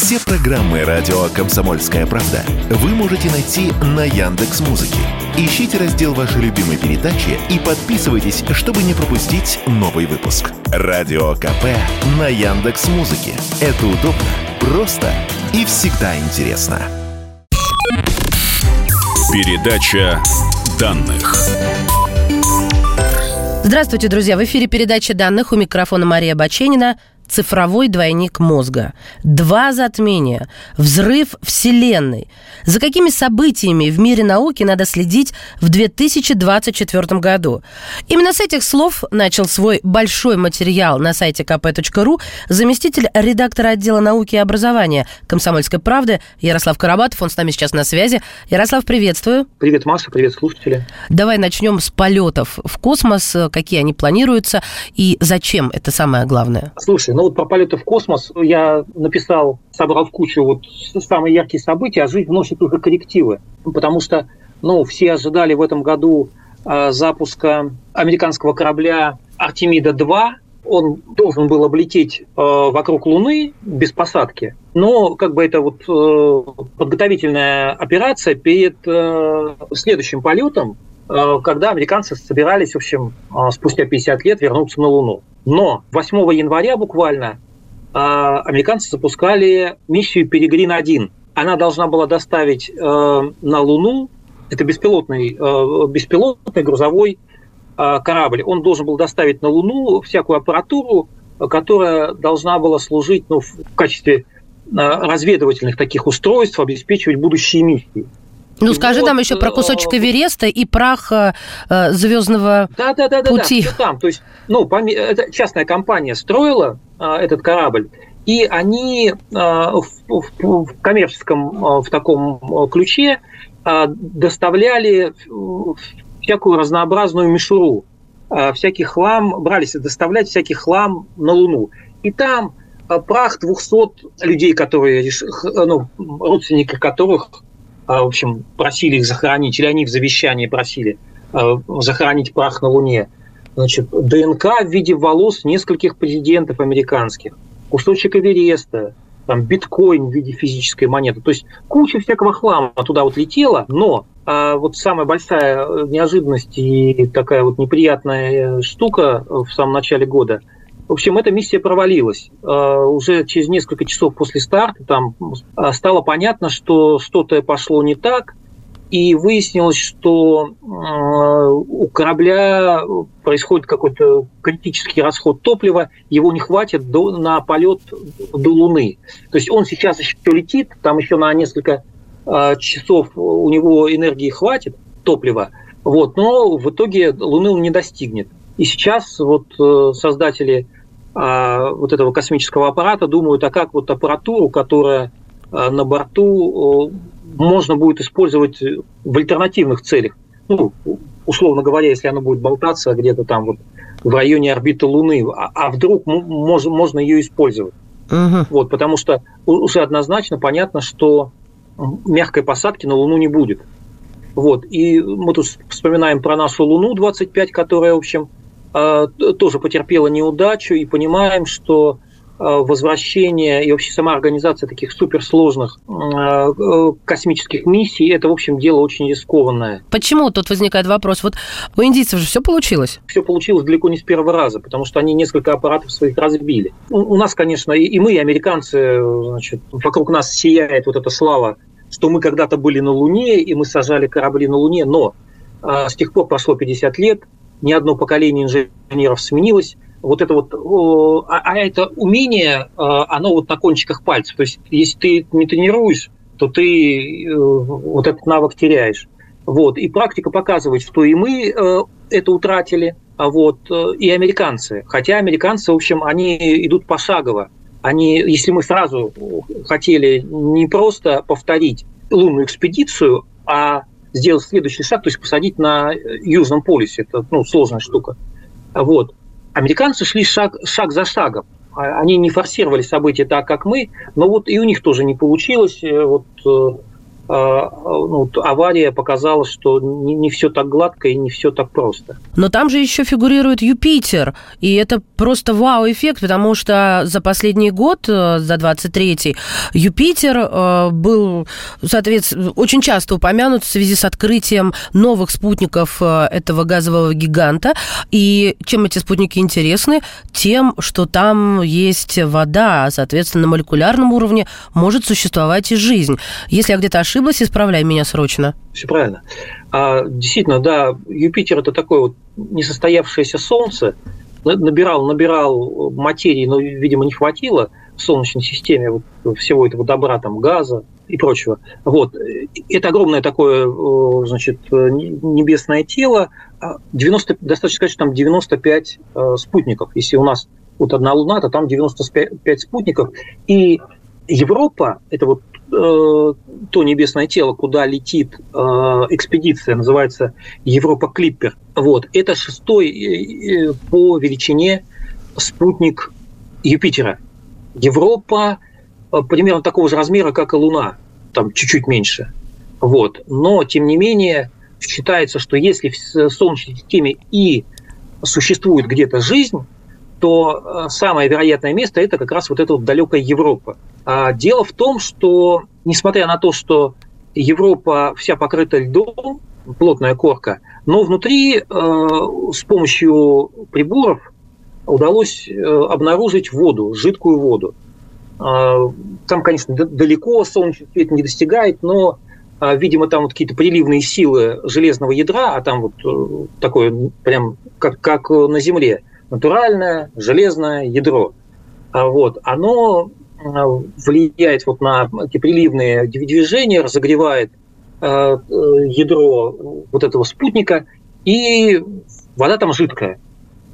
Все программы радио Комсомольская правда вы можете найти на Яндекс Музыке. Ищите раздел вашей любимой передачи и подписывайтесь, чтобы не пропустить новый выпуск. Радио КП на Яндекс Музыке. Это удобно, просто и всегда интересно. Передача данных. Здравствуйте, друзья! В эфире передача данных у микрофона Мария Баченина цифровой двойник мозга. Два затмения. Взрыв Вселенной. За какими событиями в мире науки надо следить в 2024 году? Именно с этих слов начал свой большой материал на сайте kp.ru заместитель редактора отдела науки и образования «Комсомольской правды» Ярослав Карабатов. Он с нами сейчас на связи. Ярослав, приветствую. Привет, Маша, привет, слушатели. Давай начнем с полетов в космос. Какие они планируются и зачем? Это самое главное. Слушай, ну вот про полеты в космос я написал, собрал в кучу вот самые яркие события, а жизнь вносит уже коррективы. Потому что, ну, все ожидали в этом году э, запуска американского корабля Артемида-2. Он должен был облететь э, вокруг Луны без посадки. Но как бы это вот э, подготовительная операция перед э, следующим полетом, когда американцы собирались, в общем, э, спустя 50 лет вернуться на Луну. Но 8 января буквально а, американцы запускали миссию «Перегрин-1». Она должна была доставить э, на Луну, это беспилотный, э, беспилотный грузовой э, корабль, он должен был доставить на Луну всякую аппаратуру, которая должна была служить ну, в качестве разведывательных таких устройств, обеспечивать будущие миссии. Ну, скажи вот, там еще про кусочек Эвереста и прах э, звездного да, да, да, пути. Да, да, там. То есть, ну, это частная компания строила э, этот корабль, и они э, в, в, в коммерческом э, в таком ключе э, доставляли всякую разнообразную мишуру, э, всякий хлам, брались доставлять всякий хлам на Луну. И там прах 200 людей, которые, ну, родственники которых в общем, просили их захоронить, или они в завещании просили а, захоронить прах на Луне. Значит, ДНК в виде волос нескольких президентов американских, кусочек Эвереста, там, биткоин в виде физической монеты. То есть куча всякого хлама туда вот летела, но а вот самая большая неожиданность и такая вот неприятная штука в самом начале года – в общем, эта миссия провалилась. А, уже через несколько часов после старта там а, стало понятно, что что-то пошло не так, и выяснилось, что а, у корабля происходит какой-то критический расход топлива, его не хватит до, на полет до Луны. То есть он сейчас еще летит, там еще на несколько часов у него энергии хватит, топлива, вот, но в итоге Луны он не достигнет. И сейчас вот э, создатели вот этого космического аппарата думают, а как вот аппаратуру, которая а, на борту можно будет использовать в альтернативных целях. Ну, условно говоря, если она будет болтаться где-то там вот в районе орбиты Луны, а, а вдруг можно, можно ее использовать. Угу. Вот, потому что уже однозначно понятно, что мягкой посадки на Луну не будет. Вот, и мы тут вспоминаем про нашу Луну 25, которая, в общем, а, тоже потерпела неудачу, и понимаем, что а, возвращение и вообще сама организация таких суперсложных а, э, космических миссий, это, в общем, дело очень рискованное. Почему тут возникает вопрос? Вот у индийцев же все получилось? Все получилось далеко не с первого раза, потому что они несколько аппаратов своих разбили. У нас, конечно, и мы, и американцы, значит, вокруг нас сияет вот эта слава, что мы когда-то были на Луне, и мы сажали корабли на Луне, но с тех пор прошло 50 лет, ни одно поколение инженеров сменилось. Вот это вот, а, а это умение, а, оно вот на кончиках пальцев. То есть, если ты не тренируешь, то ты э, вот этот навык теряешь. Вот. И практика показывает, что и мы э, это утратили, а вот, э, и американцы. Хотя американцы, в общем, они идут пошагово. Они, если мы сразу хотели не просто повторить лунную экспедицию, а сделать следующий шаг, то есть посадить на Южном полюсе. Это ну, сложная штука. Вот. Американцы шли шаг, шаг за шагом. А, они не форсировали события так, как мы, но вот и у них тоже не получилось. Э, вот, э, ну, авария показала, что не, не все так гладко и не все так просто. Но там же еще фигурирует Юпитер, и это просто вау-эффект, потому что за последний год, э, за 23-й, Юпитер э, был, соответственно, очень часто упомянут в связи с открытием новых спутников э, этого газового гиганта. И чем эти спутники интересны? Тем, что там есть вода, соответственно, на молекулярном уровне может существовать и жизнь. Если я где-то ошибаюсь, ошиблась, исправляй меня срочно. Все правильно. А, действительно, да, Юпитер это такое вот несостоявшееся Солнце, набирал, набирал материи, но, видимо, не хватило в Солнечной системе вот всего этого добра, там, газа и прочего. Вот. Это огромное такое, значит, небесное тело. 90, а достаточно сказать, что там 95 э, спутников. Если у нас вот одна Луна, то там 95 спутников. И Европа, это вот Э, то небесное тело, куда летит э, экспедиция, называется Европа Клиппер. Вот. Это шестой э, по величине спутник Юпитера. Европа примерно такого же размера, как и Луна, там чуть-чуть меньше. Вот. Но, тем не менее, считается, что если в Солнечной системе и существует где-то жизнь, то самое вероятное место – это как раз вот эта вот далекая Европа. А дело в том, что несмотря на то, что Европа вся покрыта льдом, плотная корка, но внутри э, с помощью приборов удалось э, обнаружить воду, жидкую воду. Э, там, конечно, далеко солнечный свет не достигает, но, видимо, там вот какие-то приливные силы железного ядра, а там вот такое прям как, как на Земле, натуральное железное ядро. А вот, оно Э, влияет вот на приливные движения, разогревает э, э, ядро вот этого спутника, и вода там жидкая.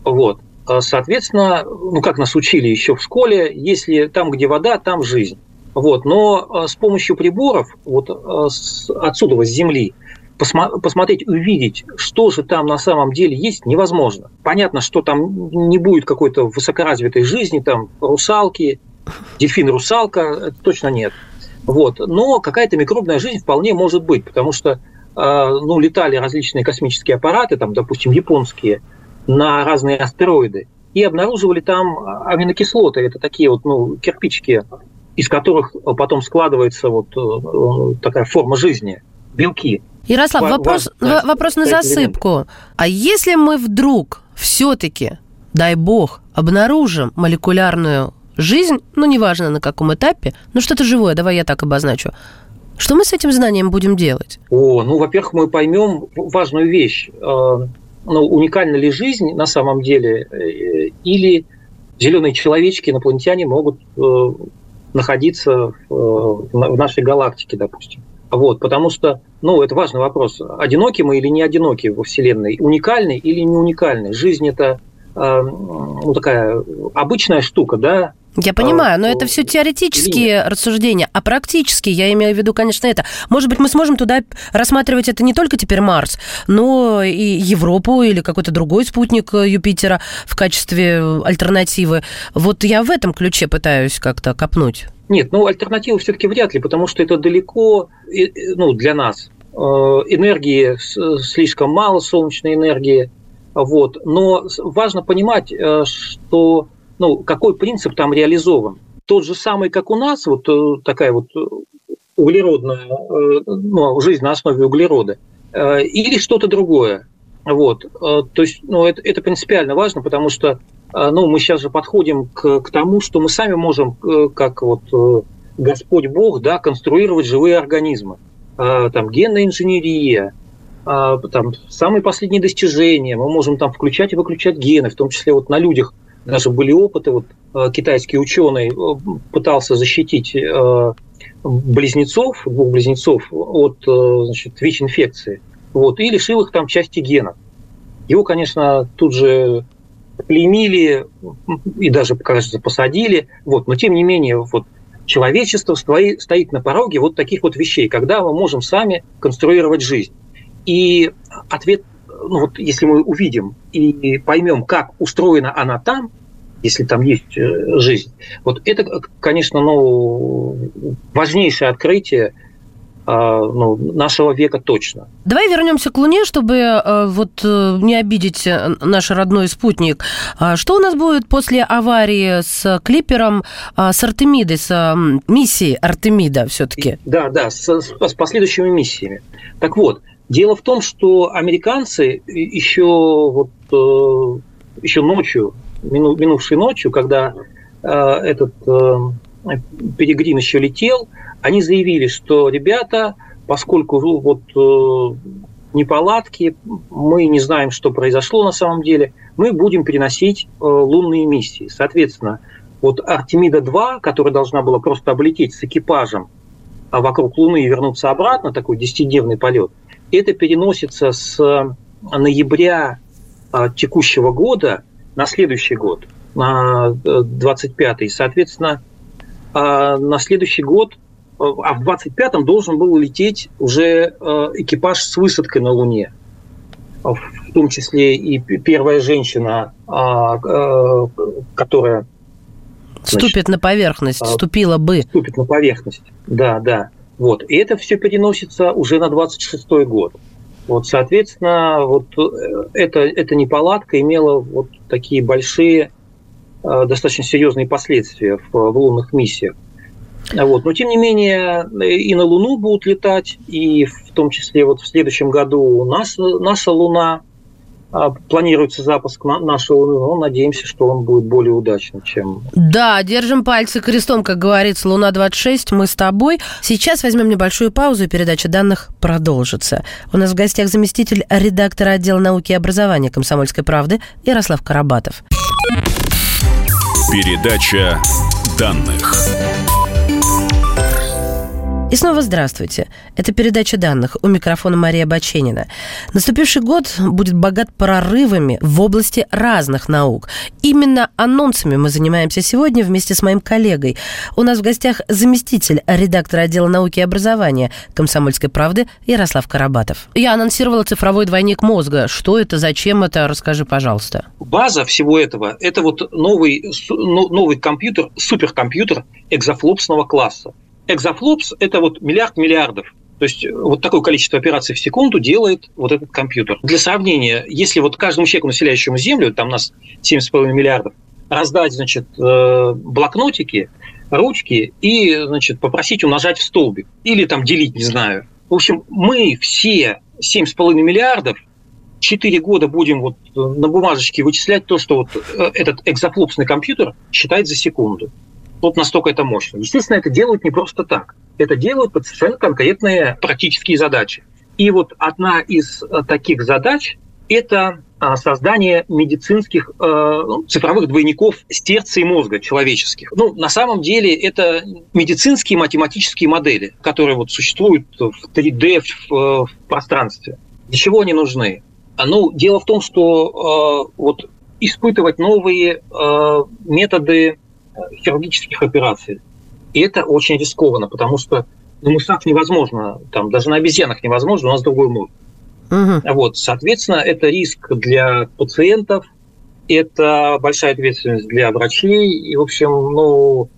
Вот. Соответственно, ну как нас учили еще в школе, если там, где вода, там жизнь. Вот. Но с помощью приборов, вот отсюда, с Земли, посмотреть, увидеть, что же там на самом деле есть, невозможно. Понятно, что там не будет какой-то высокоразвитой жизни, там русалки, дельфин, русалка, точно нет. Вот. Но какая-то микробная жизнь вполне может быть, потому что а, ну, летали различные космические аппараты, там, допустим, японские, на разные астероиды, и обнаруживали там аминокислоты. Это такие вот ну, кирпичики, из которых потом складывается вот э, такая форма жизни, белки. Ярослав, вопрос, да, вопрос на засыпку. А если мы вдруг все-таки, дай бог, обнаружим молекулярную жизнь, ну, неважно на каком этапе, но что-то живое, давай я так обозначу. Что мы с этим знанием будем делать? О, ну, во-первых, мы поймем важную вещь. Э, ну, уникальна ли жизнь на самом деле, э, или зеленые человечки, инопланетяне могут э, находиться в нашей галактике, допустим. Вот, потому что, ну, это важный вопрос. Одиноки мы или не одиноки во Вселенной? Уникальны или не уникальны? Жизнь – это ну, такая обычная штука, да, я понимаю, но это все теоретические рассуждения, а практически, я имею в виду, конечно, это. Может быть, мы сможем туда рассматривать это не только теперь Марс, но и Европу или какой-то другой спутник Юпитера в качестве альтернативы. Вот я в этом ключе пытаюсь как-то копнуть. Нет, ну альтернативы все-таки вряд ли, потому что это далеко, ну, для нас. Э, энергии слишком мало, солнечной энергии. Вот. Но важно понимать, э, что ну, какой принцип там реализован. Тот же самый, как у нас, вот э, такая вот углеродная э, ну, жизнь на основе углерода, или что-то другое. Вот. То есть ну, это, это принципиально важно, потому что ну, мы сейчас же подходим к, к тому, что мы сами можем, как вот Господь Бог, да, конструировать живые организмы. Там генная инженерия, там самые последние достижения, мы можем там включать и выключать гены, в том числе вот на людях даже были опыты, вот э, китайский ученый э, пытался защитить близнецов, двух близнецов от значит, ВИЧ-инфекции, вот, и лишил их там части гена. Его, конечно, тут же клеймили и даже, кажется, посадили, вот, но тем не менее, вот, человечество стоит на пороге вот таких вот вещей, когда мы можем сами конструировать жизнь. И ответ ну вот если мы увидим и поймем, как устроена она там, если там есть э, жизнь, вот это, конечно, ну, важнейшее открытие ну, нашего века точно. Давай вернемся к Луне, чтобы вот не обидеть наш родной спутник. А что у нас будет после аварии с клипером, с Артемидой, с миссией Артемида все-таки? Да, да, с, с последующими миссиями. Так вот, дело в том, что американцы еще вот еще ночью, минувшей ночью, когда этот Перегрин еще летел, они заявили, что ребята, поскольку ну, вот э, неполадки, мы не знаем, что произошло на самом деле, мы будем переносить э, лунные миссии. Соответственно, вот Артемида-2, которая должна была просто облететь с экипажем а вокруг Луны и вернуться обратно, такой 10-дневный полет, это переносится с ноября э, текущего года на следующий год, на 25-й. Соответственно, а на следующий год, а в 25-м должен был лететь уже э, экипаж с высадкой на Луне. В том числе и первая женщина, э, которая... Значит, ступит на поверхность, ступила бы. Ступит на поверхность, да, да. Вот. И это все переносится уже на 26-й год. Вот, соответственно, вот э, это, эта неполадка имела вот такие большие Э, достаточно серьезные последствия в, в лунных миссиях. Вот. Но, тем не менее, и на Луну будут летать, и в том числе вот в следующем году наша, наша Луна, а, планируется запуск Луны, но надеемся, что он будет более удачным, чем... Да, держим пальцы крестом, как говорится, Луна-26, мы с тобой. Сейчас возьмем небольшую паузу, и передача данных продолжится. У нас в гостях заместитель редактора отдела науки и образования «Комсомольской правды» Ярослав Карабатов. Передача данных. И снова здравствуйте. Это передача данных. У микрофона Мария Баченина. Наступивший год будет богат прорывами в области разных наук. Именно анонсами мы занимаемся сегодня вместе с моим коллегой. У нас в гостях заместитель редактора отдела науки и образования «Комсомольской правды» Ярослав Карабатов. Я анонсировала цифровой двойник мозга. Что это, зачем это? Расскажи, пожалуйста. База всего этого – это вот новый, ну, новый компьютер, суперкомпьютер экзофлопсного класса Экзофлопс – это вот миллиард миллиардов. То есть вот такое количество операций в секунду делает вот этот компьютер. Для сравнения, если вот каждому человеку, населяющему Землю, там у нас 7,5 миллиардов, раздать, значит, э, блокнотики, ручки и, значит, попросить умножать в столбик или там делить, не знаю. В общем, мы все 7,5 миллиардов 4 года будем вот на бумажечке вычислять то, что вот э, этот экзофлопсный компьютер считает за секунду вот настолько это мощно. Естественно, это делают не просто так. Это делают под совершенно конкретные практические задачи. И вот одна из э, таких задач – это а, создание медицинских э, ну, цифровых двойников с терцией мозга человеческих. Ну, на самом деле это медицинские математические модели, которые вот существуют в 3D в, в пространстве. Для чего они нужны? Ну, дело в том, что э, вот испытывать новые э, методы хирургических операций. И это очень рискованно, потому что на мышах невозможно, там, даже на обезьянах невозможно, у нас другой мозг. Угу. Вот, соответственно, это риск для пациентов, это большая ответственность для врачей, и, в общем, ну,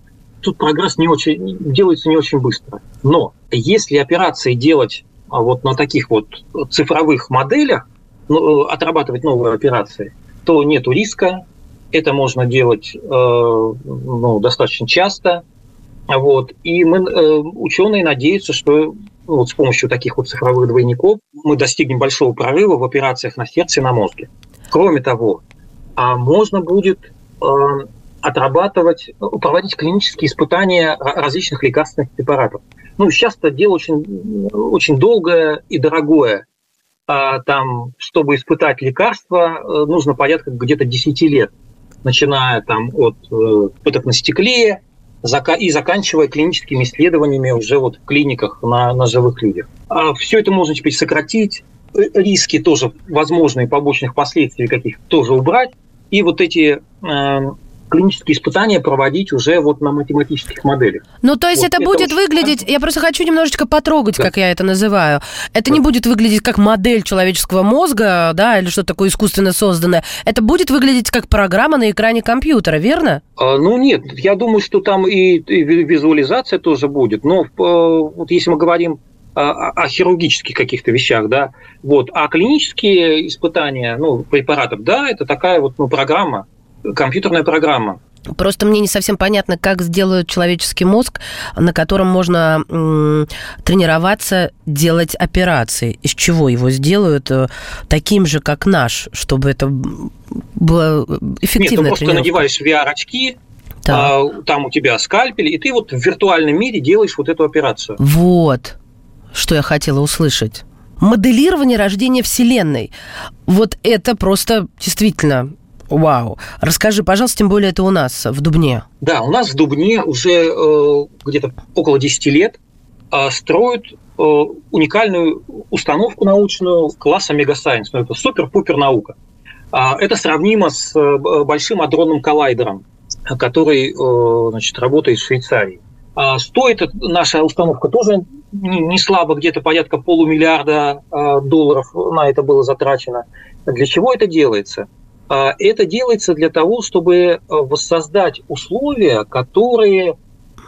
тут прогресс не очень, делается не очень быстро. Но если операции делать а, вот на таких вот цифровых моделях, ну, отрабатывать новые операции, то нет риска, это можно делать э, ну, достаточно часто. Вот. И мы, э, ученые надеются, что вот с помощью таких вот цифровых двойников мы достигнем большого прорыва в операциях на сердце и на мозге. Кроме того, а можно будет э, отрабатывать, проводить клинические испытания различных лекарственных препаратов. Ну, сейчас это дело очень, очень долгое и дорогое. А, там, чтобы испытать лекарство, нужно порядка где-то 10 лет начиная там от э, пыток на стекле и заканчивая клиническими исследованиями уже вот в клиниках на, на живых людях. А все это можно теперь сократить, э, риски тоже возможные побочных последствий каких тоже убрать. И вот эти э, клинические испытания проводить уже вот на математических моделях. Ну, то есть вот это, это будет очень... выглядеть, я просто хочу немножечко потрогать, да. как я это называю. Это да. не будет выглядеть как модель человеческого мозга, да, или что-то такое искусственно созданное. Это будет выглядеть как программа на экране компьютера, верно? А, ну, нет, я думаю, что там и, и визуализация тоже будет. Но э, вот если мы говорим о хирургических каких-то вещах, да, вот, а клинические испытания, ну, препаратов, да, это такая вот, ну, программа, компьютерная программа. Просто мне не совсем понятно, как сделают человеческий мозг, на котором можно м, тренироваться, делать операции. Из чего его сделают э, таким же, как наш, чтобы это было эффективно. Нет, ты просто надеваешь VR-очки, а, там у тебя скальпель, и ты вот в виртуальном мире делаешь вот эту операцию. Вот, что я хотела услышать. Моделирование рождения Вселенной. Вот это просто действительно Вау. Расскажи, пожалуйста, тем более это у нас в Дубне. Да, у нас в Дубне уже э, где-то около 10 лет э, строят э, уникальную установку научную класса Мегасайенс. Ну, это супер-пупер наука. А, это сравнимо с э, большим адронным коллайдером, который э, значит, работает в Швейцарии. А стоит наша установка тоже не слабо, где-то порядка полумиллиарда э, долларов на это было затрачено. Для чего это делается? А, это делается для того, чтобы э, воссоздать условия, которые,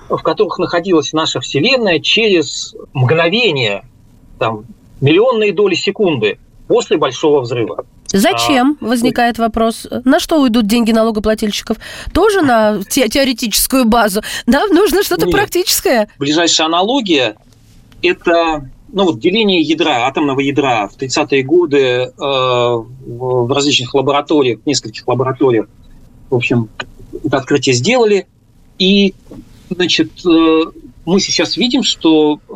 в которых находилась наша Вселенная через мгновение, там, миллионные доли секунды после Большого взрыва. Зачем, а, возникает вопрос, на что уйдут деньги налогоплательщиков? Тоже на те, теоретическую базу? Нам нужно что-то практическое? Ближайшая аналогия – это ну, вот деление ядра, атомного ядра в 30-е годы э, в различных лабораториях, в нескольких лабораториях, в общем, это открытие сделали. И, значит, э, мы сейчас видим, что э,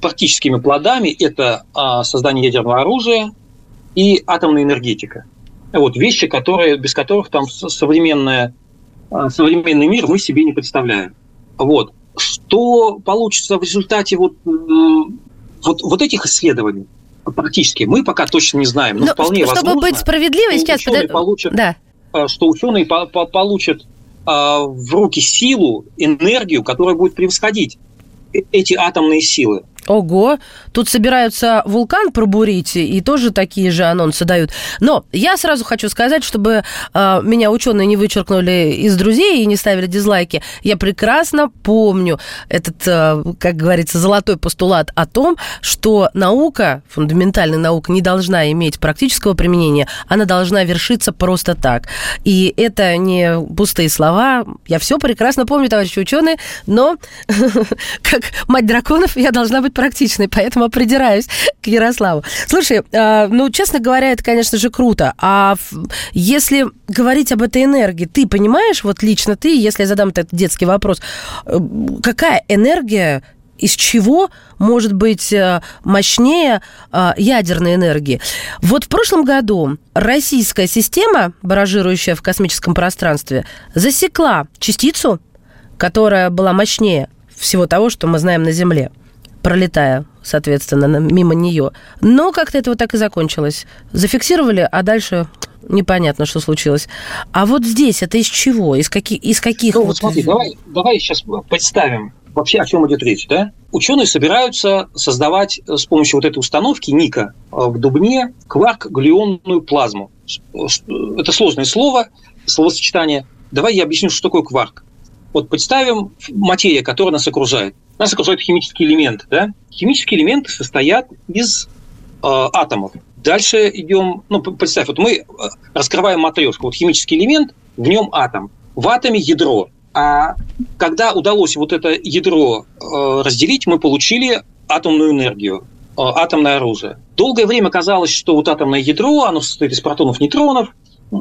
практическими плодами это э, создание ядерного оружия и атомная энергетика. Вот вещи, которые, без которых там современная, э, современный мир мы себе не представляем. Вот. Что получится в результате вот э, вот, вот этих исследований практически мы пока точно не знаем. Но, но вполне чтобы возможно, быть справедливой, сейчас ученые получат, да. А, что ученые по по получат а, в руки силу, энергию, которая будет превосходить э, эти атомные силы. Ого, тут собираются вулкан пробурить, и тоже такие же анонсы дают. Но я сразу хочу сказать, чтобы э, меня ученые не вычеркнули из друзей и не ставили дизлайки, я прекрасно помню этот, э, как говорится, золотой постулат о том, что наука, фундаментальная наука, не должна иметь практического применения, она должна вершиться просто так. И это не пустые слова, я все прекрасно помню, товарищи ученые, но как мать драконов я должна быть практичный, поэтому придираюсь к Ярославу. Слушай, а, ну, честно говоря, это, конечно же, круто. А если говорить об этой энергии, ты понимаешь, вот лично ты, если я задам этот детский вопрос, э, какая энергия из чего может быть э, мощнее э, ядерной энергии. Вот в прошлом году российская система, баражирующая в космическом пространстве, засекла частицу, которая была мощнее всего того, что мы знаем на Земле пролетая, соответственно, мимо нее. Но как-то это вот так и закончилось. Зафиксировали, а дальше непонятно, что случилось. А вот здесь это из чего? Из каких? Из каких ну, вот, вот смотри, давай, давай сейчас представим вообще, о чем идет речь. Да? Ученые собираются создавать с помощью вот этой установки Ника в Дубне кварк-глюонную плазму. Это сложное слово, словосочетание. Давай я объясню, что такое кварк. Вот представим материя, которая нас окружает. Нас окружают химические элементы. Да? Химические элементы состоят из э, атомов. Дальше идем, ну, представь, вот мы э, раскрываем матрешку. Вот химический элемент, в нем атом. В атоме ядро. А когда удалось вот это ядро э, разделить, мы получили атомную энергию, э, атомное оружие. Долгое время казалось, что вот атомное ядро, оно состоит из протонов, нейтронов.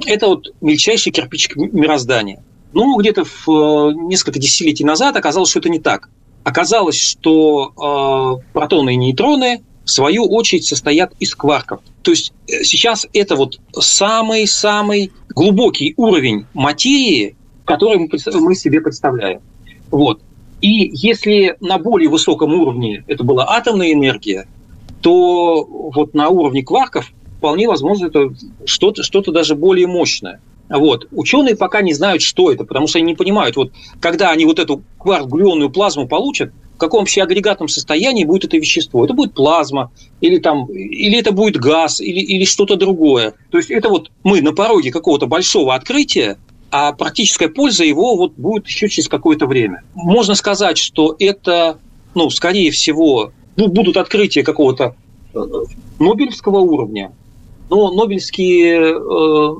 Это вот мельчайший кирпичик мироздания. Ну, где-то в э, несколько десятилетий назад оказалось, что это не так. Оказалось, что э, протоны и нейтроны в свою очередь состоят из кварков. То есть э, сейчас это вот самый-самый глубокий уровень материи, который мы, мы себе представляем. Вот. И если на более высоком уровне это была атомная энергия, то вот на уровне кварков вполне возможно это что-то что даже более мощное. Вот. Ученые пока не знают, что это, потому что они не понимают, вот, когда они вот эту кварк-глюонную плазму получат, в каком вообще агрегатном состоянии будет это вещество. Это будет плазма, или, там, или это будет газ, или, или что-то другое. То есть это вот мы на пороге какого-то большого открытия, а практическая польза его вот будет еще через какое-то время. Можно сказать, что это, ну, скорее всего, будут открытия какого-то э, Нобелевского уровня, но Нобелевские, э,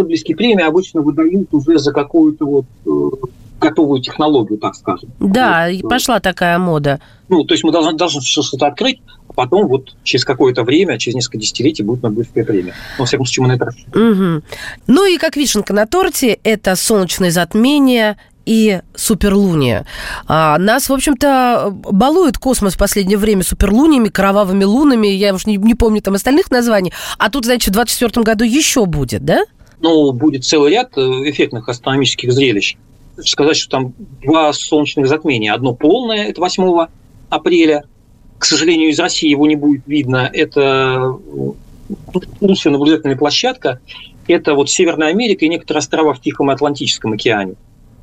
Нобелевские премии обычно выдают уже за какую-то вот э, готовую технологию, так скажем. Да, вот, пошла такая мода. Ну, то есть мы должны, должны что-то открыть, а потом вот через какое-то время, через несколько десятилетий будет Нобелевская премия. Ну, во всяком случае, мы на это. Угу. Ну и как вишенка на торте, это солнечное затмение, и суперлуния. А, нас, в общем-то, балует космос в последнее время суперлуниями, кровавыми лунами, я уж не, не помню там остальных названий, а тут, значит, в 2024 году еще будет, да? Ну, будет целый ряд э, эффектных астрономических зрелищ. Сказать, что там два солнечных затмения. Одно полное, это 8 апреля. К сожалению, из России его не будет видно. Это лучшая наблюдательная площадка. Это вот Северная Америка и некоторые острова в Тихом и Атлантическом океане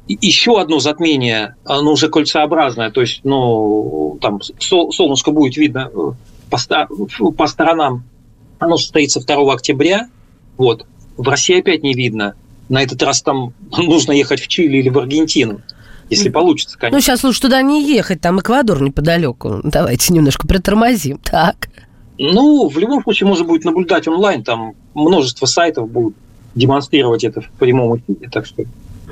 еще одно затмение, оно уже кольцеобразное, то есть, ну, там солнышко будет видно э, по, по сторонам. Оно состоится 2 октября. Вот. В России опять не видно. На этот раз там нужно ехать в Чили или в Аргентину. Если получится, конечно. Ну, сейчас лучше туда не ехать, там Эквадор неподалеку. Давайте немножко притормозим. Так. Ну, в любом случае можно будет наблюдать онлайн, там множество сайтов будут демонстрировать это в прямом эфире, так что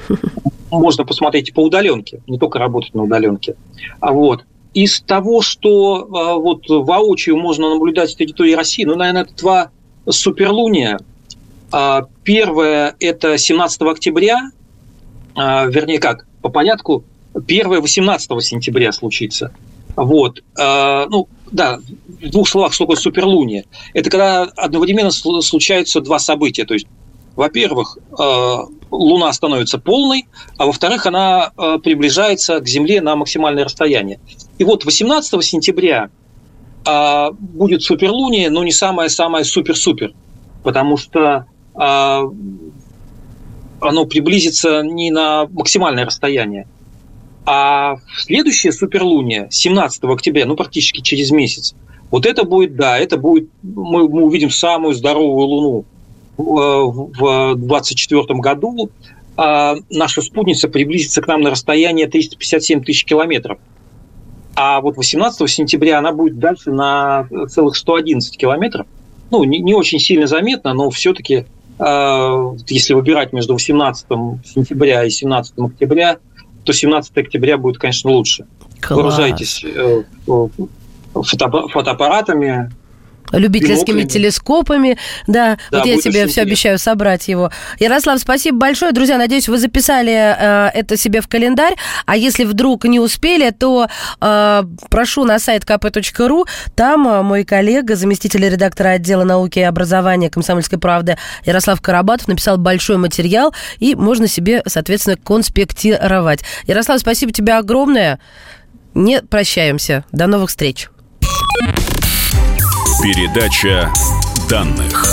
можно посмотреть по удаленке, не только работать на удаленке. А вот из того, что а, вот воочию можно наблюдать с территории России, ну, наверное, это два суперлуния. А, первое – это 17 октября, а, вернее как, по порядку, первое 18 сентября случится. Вот. Ну, да, в двух словах, что такое суперлуния. Это когда одновременно случаются два события. То есть во-первых, Луна становится полной, а во-вторых, она приближается к Земле на максимальное расстояние. И вот 18 сентября будет суперлуния, но не самое-самое супер-супер, потому что оно приблизится не на максимальное расстояние. А следующая суперлуния, 17 октября, ну практически через месяц, вот это будет, да, это будет, мы, мы увидим самую здоровую Луну в 2024 году а, наша спутница приблизится к нам на расстояние 357 тысяч километров. А вот 18 сентября она будет дальше на целых 111 километров. Ну, не, не очень сильно заметно, но все-таки, если выбирать между 18 сентября и 17 октября, то 17 октября будет, конечно, лучше. Класс. Вооружайтесь э, фотоаппаратами, любительскими Биноклями. телескопами. Да, да вот я тебе все обещаю собрать его. Ярослав, спасибо большое. Друзья, надеюсь, вы записали э, это себе в календарь. А если вдруг не успели, то э, прошу на сайт kp.ru. Там э, мой коллега, заместитель редактора отдела науки и образования «Комсомольской правды» Ярослав Карабатов написал большой материал, и можно себе, соответственно, конспектировать. Ярослав, спасибо тебе огромное. Не прощаемся. До новых встреч. Передача данных.